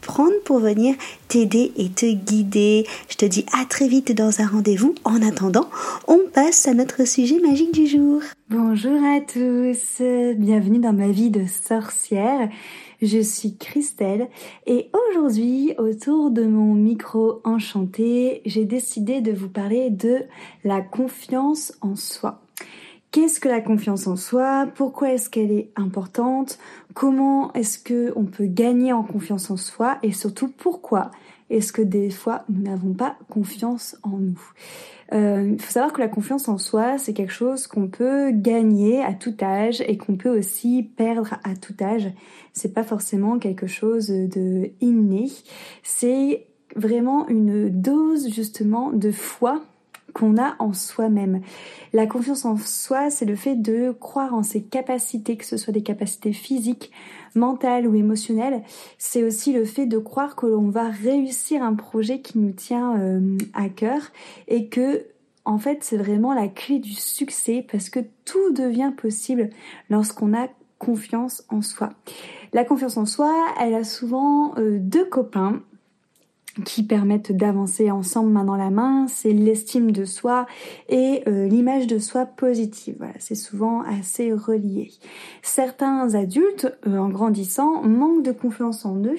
prendre pour venir t'aider et te guider. Je te dis à très vite dans un rendez-vous. En attendant, on passe à notre sujet magique du jour. Bonjour à tous, bienvenue dans ma vie de sorcière. Je suis Christelle et aujourd'hui, autour de mon micro enchanté, j'ai décidé de vous parler de la confiance en soi. Qu'est-ce que la confiance en soi? Pourquoi est-ce qu'elle est importante? Comment est-ce que on peut gagner en confiance en soi? Et surtout, pourquoi est-ce que des fois nous n'avons pas confiance en nous? Euh, Il faut savoir que la confiance en soi, c'est quelque chose qu'on peut gagner à tout âge et qu'on peut aussi perdre à tout âge. C'est pas forcément quelque chose de inné. C'est vraiment une dose justement de foi qu'on a en soi-même. La confiance en soi, c'est le fait de croire en ses capacités, que ce soit des capacités physiques, mentales ou émotionnelles. C'est aussi le fait de croire que l'on va réussir un projet qui nous tient euh, à cœur et que en fait, c'est vraiment la clé du succès parce que tout devient possible lorsqu'on a confiance en soi. La confiance en soi, elle a souvent euh, deux copains qui permettent d'avancer ensemble main dans la main, c'est l'estime de soi et euh, l'image de soi positive. Voilà, c'est souvent assez relié. Certains adultes, euh, en grandissant, manquent de confiance en eux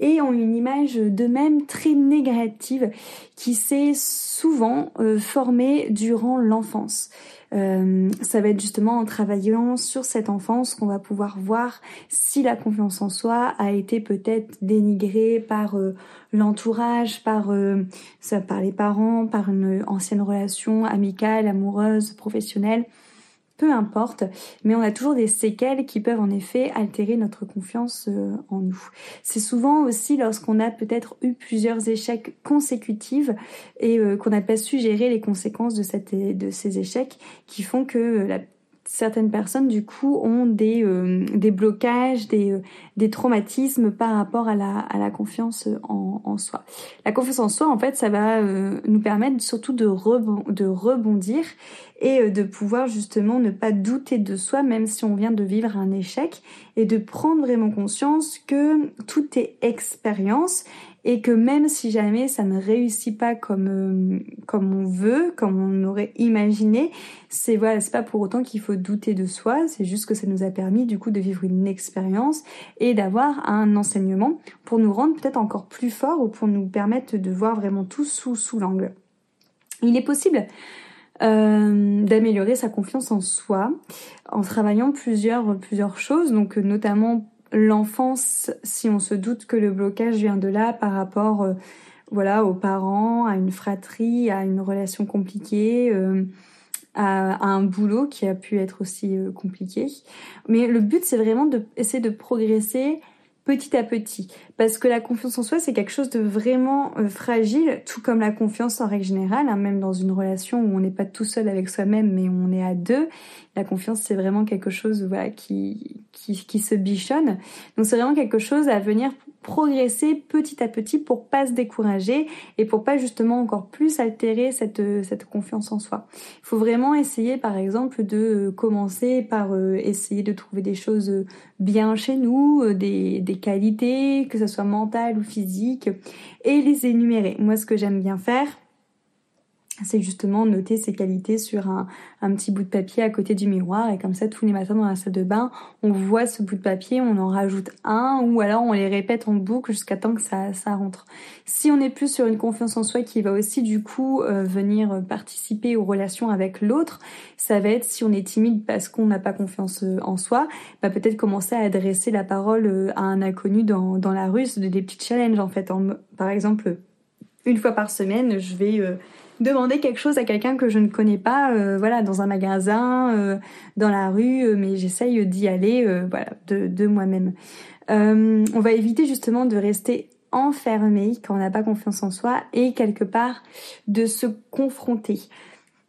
et ont une image d'eux-mêmes très négative qui s'est souvent euh, formée durant l'enfance. Euh, ça va être justement en travaillant sur cette enfance qu'on va pouvoir voir si la confiance en soi a été peut-être dénigrée par euh, l'entourage, par, euh, par les parents, par une ancienne relation amicale, amoureuse, professionnelle peu importe, mais on a toujours des séquelles qui peuvent en effet altérer notre confiance euh, en nous. C'est souvent aussi lorsqu'on a peut-être eu plusieurs échecs consécutifs et euh, qu'on n'a pas su gérer les conséquences de, ces échecs qui font que la certaines personnes du coup ont des, euh, des blocages, des, euh, des traumatismes par rapport à la, à la confiance en, en soi. La confiance en soi, en fait, ça va euh, nous permettre surtout de, de rebondir et de pouvoir justement ne pas douter de soi même si on vient de vivre un échec et de prendre vraiment conscience que tout est expérience et que même si jamais ça ne réussit pas comme euh, comme on veut, comme on aurait imaginé, c'est voilà, c'est pas pour autant qu'il faut douter de soi, c'est juste que ça nous a permis du coup de vivre une expérience et d'avoir un enseignement pour nous rendre peut-être encore plus forts ou pour nous permettre de voir vraiment tout sous l'angle. Il est possible euh, d'améliorer sa confiance en soi en travaillant plusieurs plusieurs choses, donc notamment l'enfance, si on se doute que le blocage vient de là par rapport euh, voilà aux parents, à une fratrie, à une relation compliquée, euh, à, un boulot qui a pu être aussi euh, compliqué. Mais le but c'est vraiment de essayer de progresser petit à petit. Parce que la confiance en soi, c'est quelque chose de vraiment euh, fragile, tout comme la confiance en règle générale, hein, même dans une relation où on n'est pas tout seul avec soi-même, mais on est à deux. La confiance, c'est vraiment quelque chose qui, qui se bichonne. Donc c'est vraiment quelque chose à venir progresser petit à petit pour pas se décourager et pour pas justement encore plus altérer cette, cette confiance en soi. Il faut vraiment essayer par exemple de commencer par euh, essayer de trouver des choses bien chez nous, euh, des, des qualités, que ce soit mentales ou physiques, et les énumérer. Moi ce que j'aime bien faire, c'est justement noter ses qualités sur un, un, petit bout de papier à côté du miroir et comme ça tous les matins dans la salle de bain on voit ce bout de papier, on en rajoute un ou alors on les répète en boucle jusqu'à temps que ça, ça rentre. Si on est plus sur une confiance en soi qui va aussi du coup euh, venir participer aux relations avec l'autre, ça va être si on est timide parce qu'on n'a pas confiance euh, en soi, bah peut-être commencer à adresser la parole euh, à un inconnu dans, dans la rue, de des petits challenges en fait. Par exemple, une fois par semaine, je vais demander quelque chose à quelqu'un que je ne connais pas, euh, voilà, dans un magasin, euh, dans la rue, euh, mais j'essaye d'y aller, voilà, de, de moi-même. on va éviter justement de rester enfermé quand on n'a pas confiance en soi et quelque part de se confronter.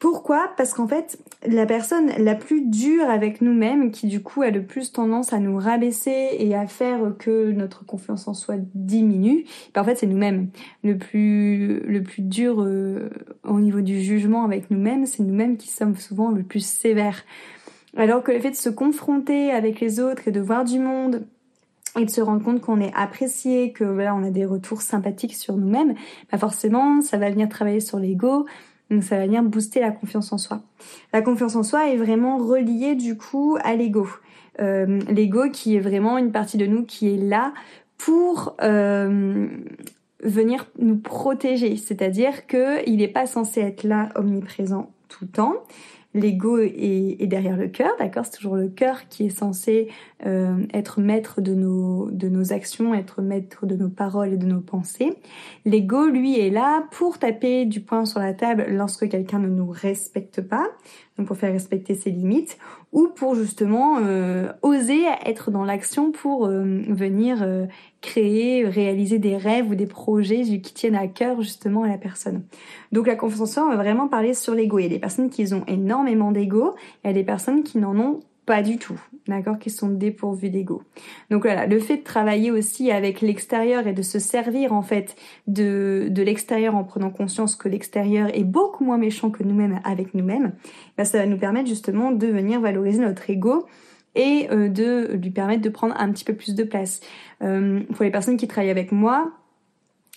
Pourquoi? Parce qu'en fait, la personne la plus dure avec nous-mêmes, qui du coup a le plus tendance à nous rabaisser et à faire que notre confiance en soi diminue, ben en fait c'est nous-mêmes. Le plus le plus dur euh, au niveau du jugement avec nous-mêmes, c'est nous-mêmes qui sommes souvent le plus sévères. Alors que le fait de se confronter avec les autres et de voir du monde, et de se rendre compte qu'on est apprécié, que voilà, on a des retours sympathiques sur nous-mêmes, bah forcément, ça va venir travailler sur l'ego, donc ça va venir booster la confiance en soi. La confiance en soi est vraiment reliée du coup à l'ego. Euh, l'ego qui est vraiment une partie de nous qui est là pour euh, venir nous protéger. C'est-à-dire qu'il n'est pas censé être là omniprésent tout le temps. L'ego est, derrière le cœur, d'accord? C'est toujours le cœur qui est censé euh, être maître de nos, de nos actions, être maître de nos paroles et de nos pensées. L'ego, lui, est là pour taper du poing sur la table lorsque quelqu'un ne nous respecte pas, donc pour faire respecter ses limites, ou pour justement euh, oser être dans l'action pour euh, venir euh, créer, réaliser des rêves ou des projets qui tiennent à cœur justement à la personne. Donc la confiance en soi, on va vraiment parler sur l'ego. Il y a des personnes qui ont énormément d'ego, il y a des personnes qui n'en ont pas du tout, d'accord, qui sont dépourvus d'ego. Donc voilà, le fait de travailler aussi avec l'extérieur et de se servir en fait de, de l'extérieur en prenant conscience que l'extérieur est beaucoup moins méchant que nous-mêmes avec nous-mêmes, bah, ça va nous permettre justement de venir valoriser notre ego et euh, de lui permettre de prendre un petit peu plus de place. Euh, pour les personnes qui travaillent avec moi,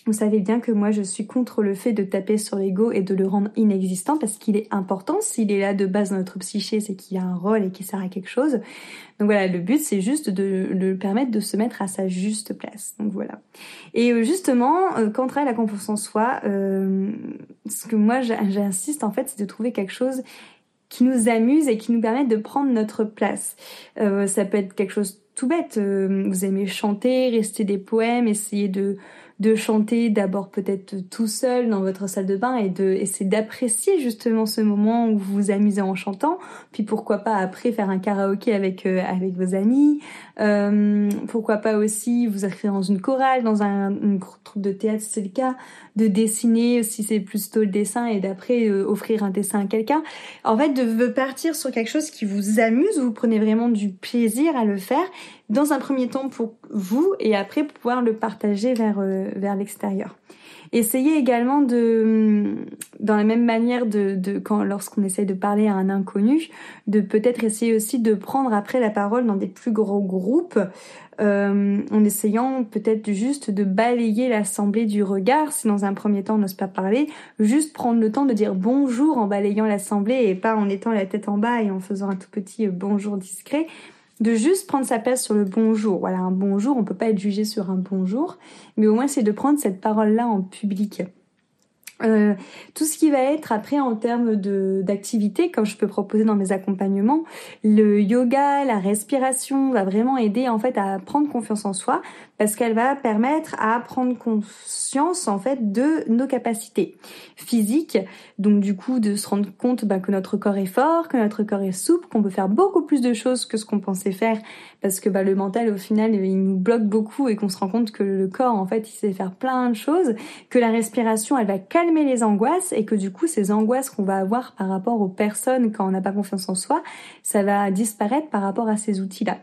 vous savez bien que moi je suis contre le fait de taper sur l'ego et de le rendre inexistant parce qu'il est important. S'il est là de base dans notre psyché, c'est qu'il a un rôle et qu'il sert à quelque chose. Donc voilà, le but c'est juste de le permettre de se mettre à sa juste place. Donc voilà. Et euh, justement, euh, on travaille la confiance en soi, euh, ce que moi j'insiste en fait, c'est de trouver quelque chose qui nous amuse et qui nous permet de prendre notre place. Ça peut être quelque chose tout bête. vous aimez chanter, réciter des poèmes, essayer de de chanter d'abord peut-être tout seul dans votre salle de bain et de essayer d'apprécier justement ce moment où vous vous amusez en chantant. Puis pourquoi pas après faire un karaoké avec euh, avec vos amis. Euh, pourquoi pas aussi vous inscrire dans une chorale, dans un, une troupe de théâtre si c'est le cas, de dessiner si c'est plus tôt le dessin et d'après euh, offrir un dessin à quelqu'un. En fait, de partir sur quelque chose qui vous amuse, vous prenez vraiment du plaisir à le faire dans un premier temps pour vous et après pouvoir le partager vers, euh, vers l'extérieur. Essayez également de, dans la même manière de, quand lorsqu'on essaye de parler à un inconnu, de peut-être essayer aussi de prendre après la parole dans des plus gros groupes, euh, en essayant peut-être juste de balayer l'assemblée du regard, si dans un premier temps on n'ose pas parler, juste prendre le temps de dire bonjour en balayant l'assemblée et pas en étant la tête en bas et en faisant un tout petit bonjour discret, de juste prendre sa place sur le bonjour. Voilà, un bonjour, on peut pas être jugé sur un bonjour, mais au moins c'est de prendre cette parole-là en public. Euh, tout ce qui va être après en termes d'activité, comme je peux proposer dans mes accompagnements, le yoga, la respiration va vraiment aider en fait à prendre confiance en soi parce qu'elle va permettre à prendre conscience en fait de nos capacités physiques, donc du coup de se rendre compte bah, que notre corps est fort, que notre corps est souple, qu'on peut faire beaucoup plus de choses que ce qu'on pensait faire parce que bah, le mental au final il nous bloque beaucoup et qu'on se rend compte que le corps en fait il sait faire plein de choses, que la respiration elle va calmer les angoisses et que du coup ces angoisses qu'on va avoir par rapport aux personnes quand on n'a pas confiance en soi, ça va disparaître par rapport à ces outils-là.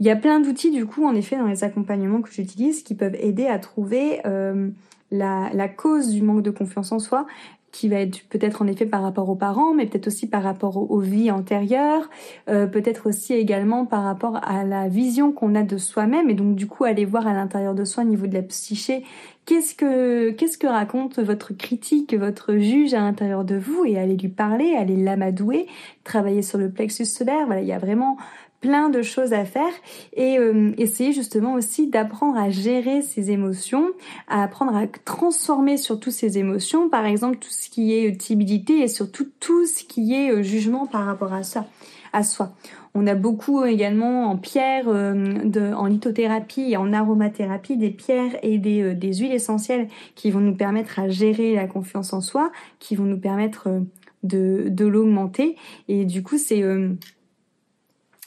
Il y a plein d'outils du coup en effet dans les accompagnements que j'utilise qui peuvent aider à trouver euh, la, la cause du manque de confiance en soi qui va être peut-être en effet par rapport aux parents, mais peut-être aussi par rapport aux, vies antérieures, euh, peut-être aussi également par rapport à la vision qu'on a de soi-même, et donc du coup aller voir à l'intérieur de soi au niveau de la psyché Qu'est-ce que qu'est-ce que raconte votre critique, votre juge à l'intérieur de vous? Et allez lui parler, allez l'amadouer, travailler sur le plexus solaire. Voilà, il y a vraiment plein de choses à faire et euh, essayer justement aussi d'apprendre à gérer ses émotions, à apprendre à transformer surtout ses émotions, par exemple tout ce qui est timidité et surtout tout ce qui est euh, jugement par rapport à ça, à soi. On a beaucoup également en pierre, euh, en lithothérapie et en aromathérapie des pierres et des, euh, des, huiles essentielles qui vont nous permettre à gérer la confiance en soi, qui vont nous permettre euh, de, de l'augmenter. Et du coup, c'est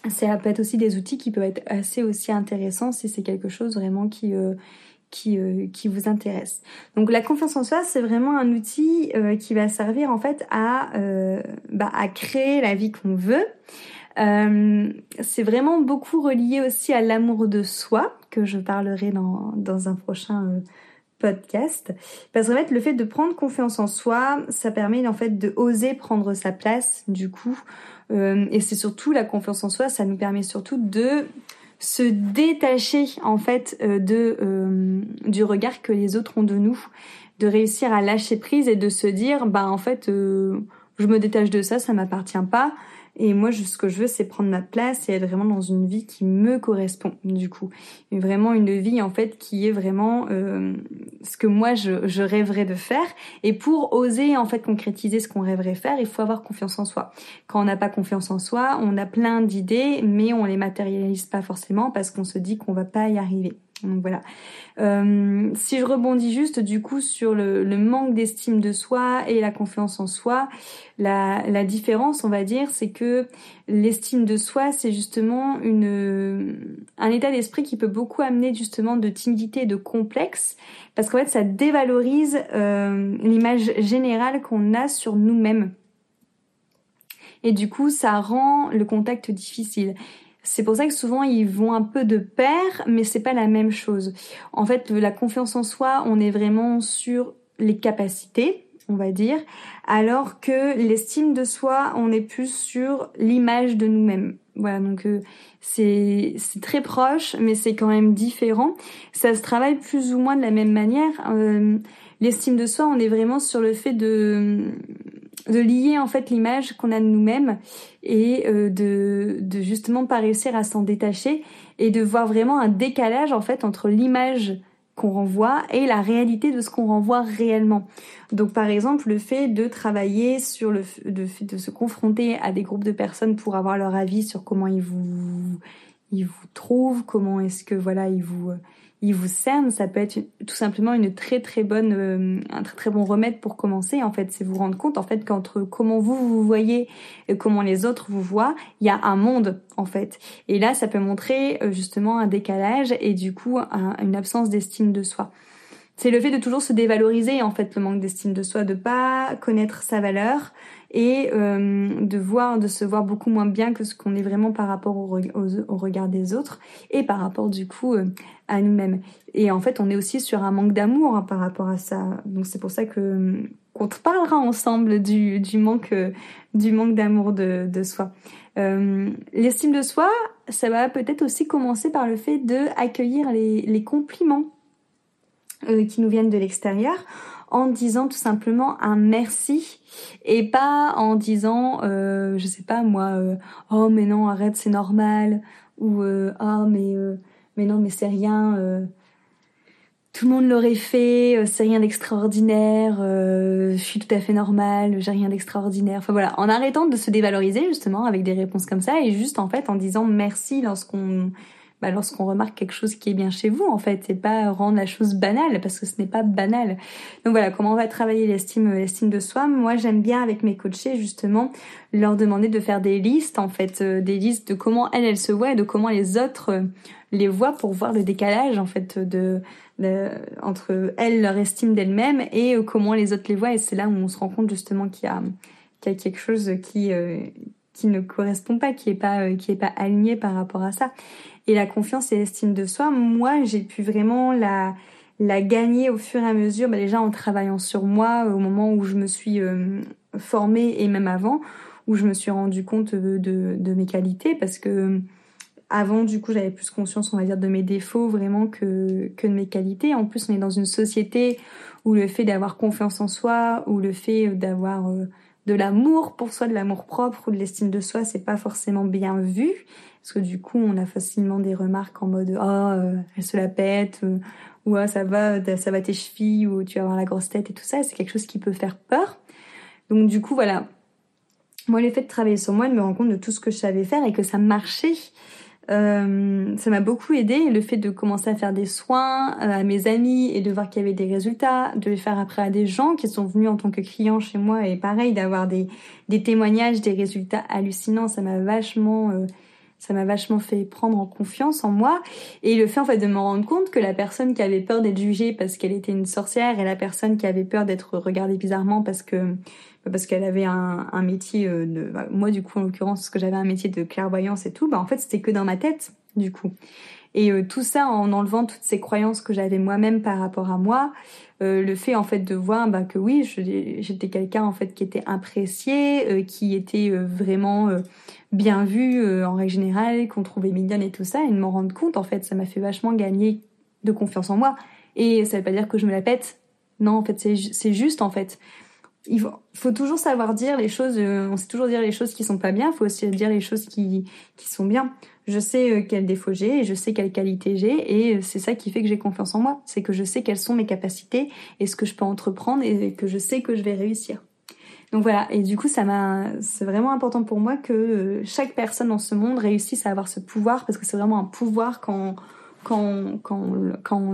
ça peut être aussi des outils qui peuvent être assez aussi intéressants si c'est quelque chose vraiment qui qui, qui vous intéresse. Donc la confiance en soi, c'est vraiment un outil qui va servir en fait à, bah, à créer la vie qu'on veut, euh, c'est vraiment beaucoup relié aussi à l'amour de soi, que je parlerai dans, dans un prochain euh, podcast. Parce qu'en fait, le fait de prendre confiance en soi, ça permet en fait de oser prendre sa place, du coup. Euh, et c'est surtout la confiance en soi, ça nous permet surtout de se détacher en fait de du regard que les autres ont de nous, de réussir à lâcher prise et de se dire bah en fait je me détache de ça, ça m'appartient pas et moi, ce que je veux, c'est prendre ma place et être vraiment dans une vie qui me correspond, du coup. vraiment une vie, en fait, qui est vraiment euh, ce que moi, je, je rêverais de faire. Et pour oser, en fait, concrétiser ce qu'on rêverait faire, il faut avoir confiance en soi. Quand on n'a pas confiance en soi, on a plein d'idées, mais on les matérialise pas forcément parce qu'on se dit qu'on va pas y arriver. Donc voilà. Euh, si je rebondis juste du coup sur le, manque d'estime de soi et la confiance en soi, la, différence, on va dire, c'est que l'estime de soi, c'est justement une un état d'esprit qui peut beaucoup amener justement de timidité de complexe, parce qu'en fait, ça dévalorise euh, l'image générale qu'on a sur nous-mêmes. Et du coup, ça rend le contact difficile. C'est pour ça que souvent ils vont un peu de pair, mais c'est pas la même chose. En fait, la confiance en soi, on est vraiment sur les capacités, on va dire, alors que l'estime de soi, on est plus sur l'image de nous-mêmes. Voilà, donc euh, c'est très proche, mais c'est quand même différent. Ça se travaille plus ou moins de la même manière. Euh, l'estime de soi, on est vraiment sur le fait de de lier en fait l'image qu'on a de nous-mêmes et euh, de, justement pas réussir à s'en détacher et de voir vraiment un décalage en fait entre l'image qu'on renvoie et la réalité de ce qu'on renvoie réellement. Donc par exemple le fait de travailler sur le de, de se confronter à des groupes de personnes pour avoir leur avis sur comment ils vous ils vous trouvent, comment est-ce que voilà ils vous il vous cerne, ça peut être tout simplement une très très bonne, euh, un très très bon remède pour commencer. En fait, c'est vous rendre compte en fait qu'entre comment vous vous voyez et comment les autres vous voient, il y a un monde en fait. Et là, ça peut montrer euh, justement un décalage et du coup une absence d'estime de soi. C'est le fait de toujours se dévaloriser en fait le manque d'estime de soi, de pas connaître sa valeur, et euh, de voir, de se voir beaucoup moins bien que ce qu'on est vraiment par rapport au, regard des autres et par rapport du coup euh, à nous-mêmes. Et en fait, on est aussi sur un manque d'amour hein, par rapport à ça. Donc c'est pour ça que qu'on te parlera ensemble du, du manque d'amour de, soi. Euh, L'estime de soi, ça va peut-être aussi commencer par le fait de accueillir les compliments euh, qui nous viennent de l'extérieur en disant tout simplement un merci et pas en disant euh, je sais pas moi euh, oh mais non arrête c'est normal ou euh, oh mais mais non mais c'est rien tout le monde l'aurait fait c'est rien d'extraordinaire je suis tout à fait normal j'ai rien d'extraordinaire. Enfin voilà en arrêtant de se dévaloriser justement avec des réponses comme ça et juste en fait en disant merci lorsqu'on bah, lorsqu'on remarque quelque chose qui est bien chez vous, en fait, et pas rendre la chose banale, parce que ce n'est pas banal. Donc voilà, comment on va travailler l'estime, l'estime de soi? Moi, j'aime bien avec mes coachés, justement, leur demander de faire des listes, en fait, euh, des listes de comment elles, elles se voient et de comment les autres euh, les voient pour voir le décalage, en fait, de, entre elles, leur estime d'elles-mêmes et euh, comment les autres les voient. Et c'est là où on se rend compte, justement, qu'il y a, qu'il y a quelque chose qui, qui ne correspond pas, qui est pas, qui est pas aligné par rapport à ça. Et la confiance et l'estime de soi, moi, j'ai pu vraiment la, l'a gagné au fur et à mesure, bah déjà en travaillant sur moi, au moment où je me suis formée et même avant, où je me suis rendu compte de, mes qualités parce que avant, du coup, j'avais plus conscience, on va dire, de mes défauts vraiment que, que de mes qualités. En plus, on est dans une société où le fait d'avoir confiance en soi, ou le fait d'avoir euh, de l'amour pour soi, de l'amour propre ou de l'estime de soi, c'est pas forcément bien vu. Parce que du coup, on a facilement des remarques en mode, oh, elle se la pète, euh, ou oh, ça va, ça va tes chevilles, ou tu vas avoir la grosse tête et tout ça. C'est quelque chose qui peut faire peur. Donc du coup, voilà. Moi, le fait de travailler sur moi, de me rendre compte de tout ce que je savais faire et que ça marchait, euh, ça m'a beaucoup aidé. Le fait de commencer à faire des soins euh, à mes amis et de voir qu'il y avait des résultats, de les faire après à des gens qui sont venus en tant que clients chez moi et pareil d'avoir des, des témoignages, des résultats hallucinants, ça m'a vachement euh, ça m'a vachement fait prendre en confiance en moi. Et le fait en fait de me rendre compte que la personne qui avait peur d'être jugée parce qu'elle était une sorcière et la personne qui avait peur d'être regardée bizarrement parce que parce qu'elle avait un, un métier euh, de bah, moi du coup en l'occurrence parce que j'avais un métier de clairvoyance et tout bah en fait c'était que dans ma tête du coup et euh, tout ça en enlevant toutes ces croyances que j'avais moi-même par rapport à moi euh, le fait en fait de voir bah, que oui j'étais quelqu'un en fait qui était apprécié qui était vraiment bien vu en règle générale qu'on trouvait mignonne et tout ça et de m'en rendre compte en fait ça m'a fait vachement gagner de confiance en moi et ça veut pas dire que je me la pète non en fait c'est juste en fait il faut, toujours savoir dire les choses. Euh, on sait toujours dire les choses qui sont pas bien. Il faut aussi dire les choses qui, qui sont bien. Je sais euh, quels défauts j'ai et je sais quelles qualités j'ai et euh, c'est ça qui fait que j'ai confiance en moi. C'est que je sais quelles sont mes capacités et ce que je peux entreprendre et que je sais que je vais réussir. Donc voilà. Et du coup, ça m'a, c'est vraiment important pour moi que chaque personne dans ce monde réussisse à avoir ce pouvoir parce que c'est vraiment un pouvoir quand quand, quand, quand on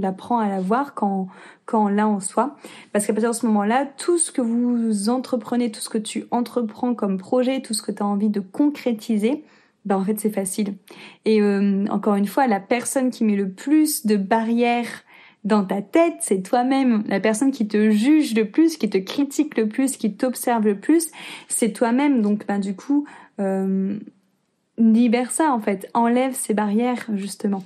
l'apprend à l'avoir, quand, quand on l'a en soi. Parce qu'à partir de ce moment-là, tout ce que vous entreprenez, tout ce que tu entreprends comme projet, tout ce que tu as envie de concrétiser, ben en fait c'est facile. Et euh, encore une fois, la personne qui met le plus de barrières dans ta tête, c'est toi-même. La personne qui te juge le plus, qui te critique le plus, qui t'observe le plus, c'est toi-même. Donc ben du coup, euh, libère ça en fait, enlève ces barrières justement.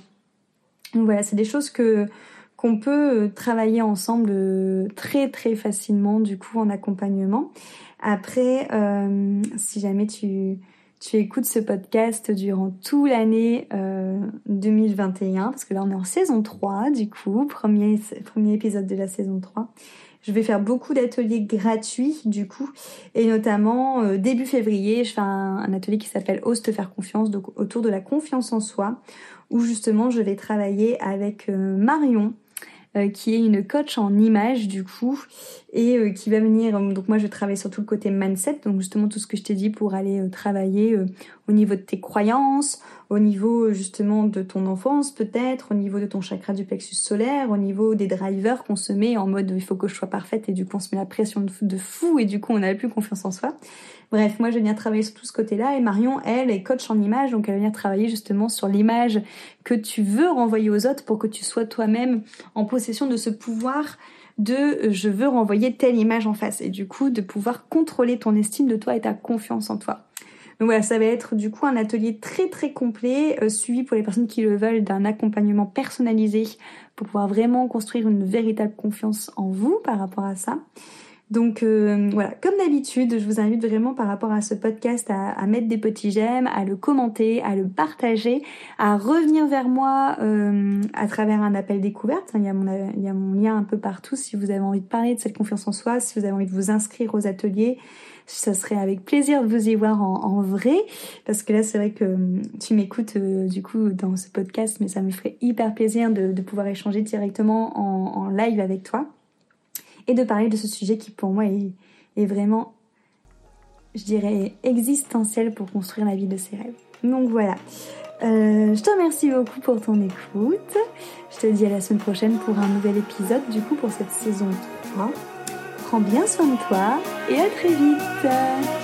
Donc voilà, c'est des choses que qu'on peut euh, travailler ensemble très très facilement du coup en accompagnement. Après, si jamais tu tu écoutes ce podcast durant toute l'année 2021, parce que là on est en saison 3 du coup, premier, premier épisode de la saison 3. Je vais faire beaucoup d'ateliers gratuits du coup, et notamment début février, je fais un, atelier qui s'appelle Ose te faire confiance, donc autour de la confiance en soi, où justement je vais travailler avec euh, Marion, euh, qui est une coach en images du coup et euh, qui va venir donc moi je travaille surtout le côté mindset donc justement tout ce que je t'ai dit pour aller travailler au niveau de tes croyances au niveau justement de ton enfance peut-être au niveau de ton chakra du plexus solaire au niveau des drivers qu'on se met en mode il faut que je sois parfaite et du coup on se met la pression de fou et du coup on n'a plus confiance en soi. Bref, moi je viens travailler sur tout ce côté-là et Marion, elle, est coach en image, donc elle vient travailler justement sur l'image que tu veux renvoyer aux autres pour que tu sois toi-même en possession de ce pouvoir de euh, je veux renvoyer telle image en face et du coup de pouvoir contrôler ton estime de toi et ta confiance en toi. Donc voilà, ça va être du coup un atelier très très complet, euh, suivi pour les personnes qui le veulent d'un accompagnement personnalisé pour pouvoir vraiment construire une véritable confiance en vous par rapport à ça. Donc euh, voilà, comme d'habitude, je vous invite vraiment par rapport à ce podcast à, mettre des petits j'aime, à le commenter, à le partager, à revenir vers moi euh, à travers un appel découverte. Il y, a mon, lien un peu partout si vous avez envie de parler de cette confiance en soi, si vous avez envie de vous inscrire aux ateliers. Ça serait avec plaisir de vous y voir en, vrai, parce que là c'est vrai que euh, tu m'écoutes du coup dans ce podcast, mais ça me ferait hyper plaisir de, pouvoir échanger directement en live avec toi et de parler de ce sujet qui pour moi est, vraiment, je dirais, existentiel pour construire la vie de ses rêves. Donc voilà. Euh, je te remercie beaucoup pour ton écoute. Je te dis à la semaine prochaine pour un nouvel épisode, du coup pour cette saison 3. Prends bien soin de toi et à très vite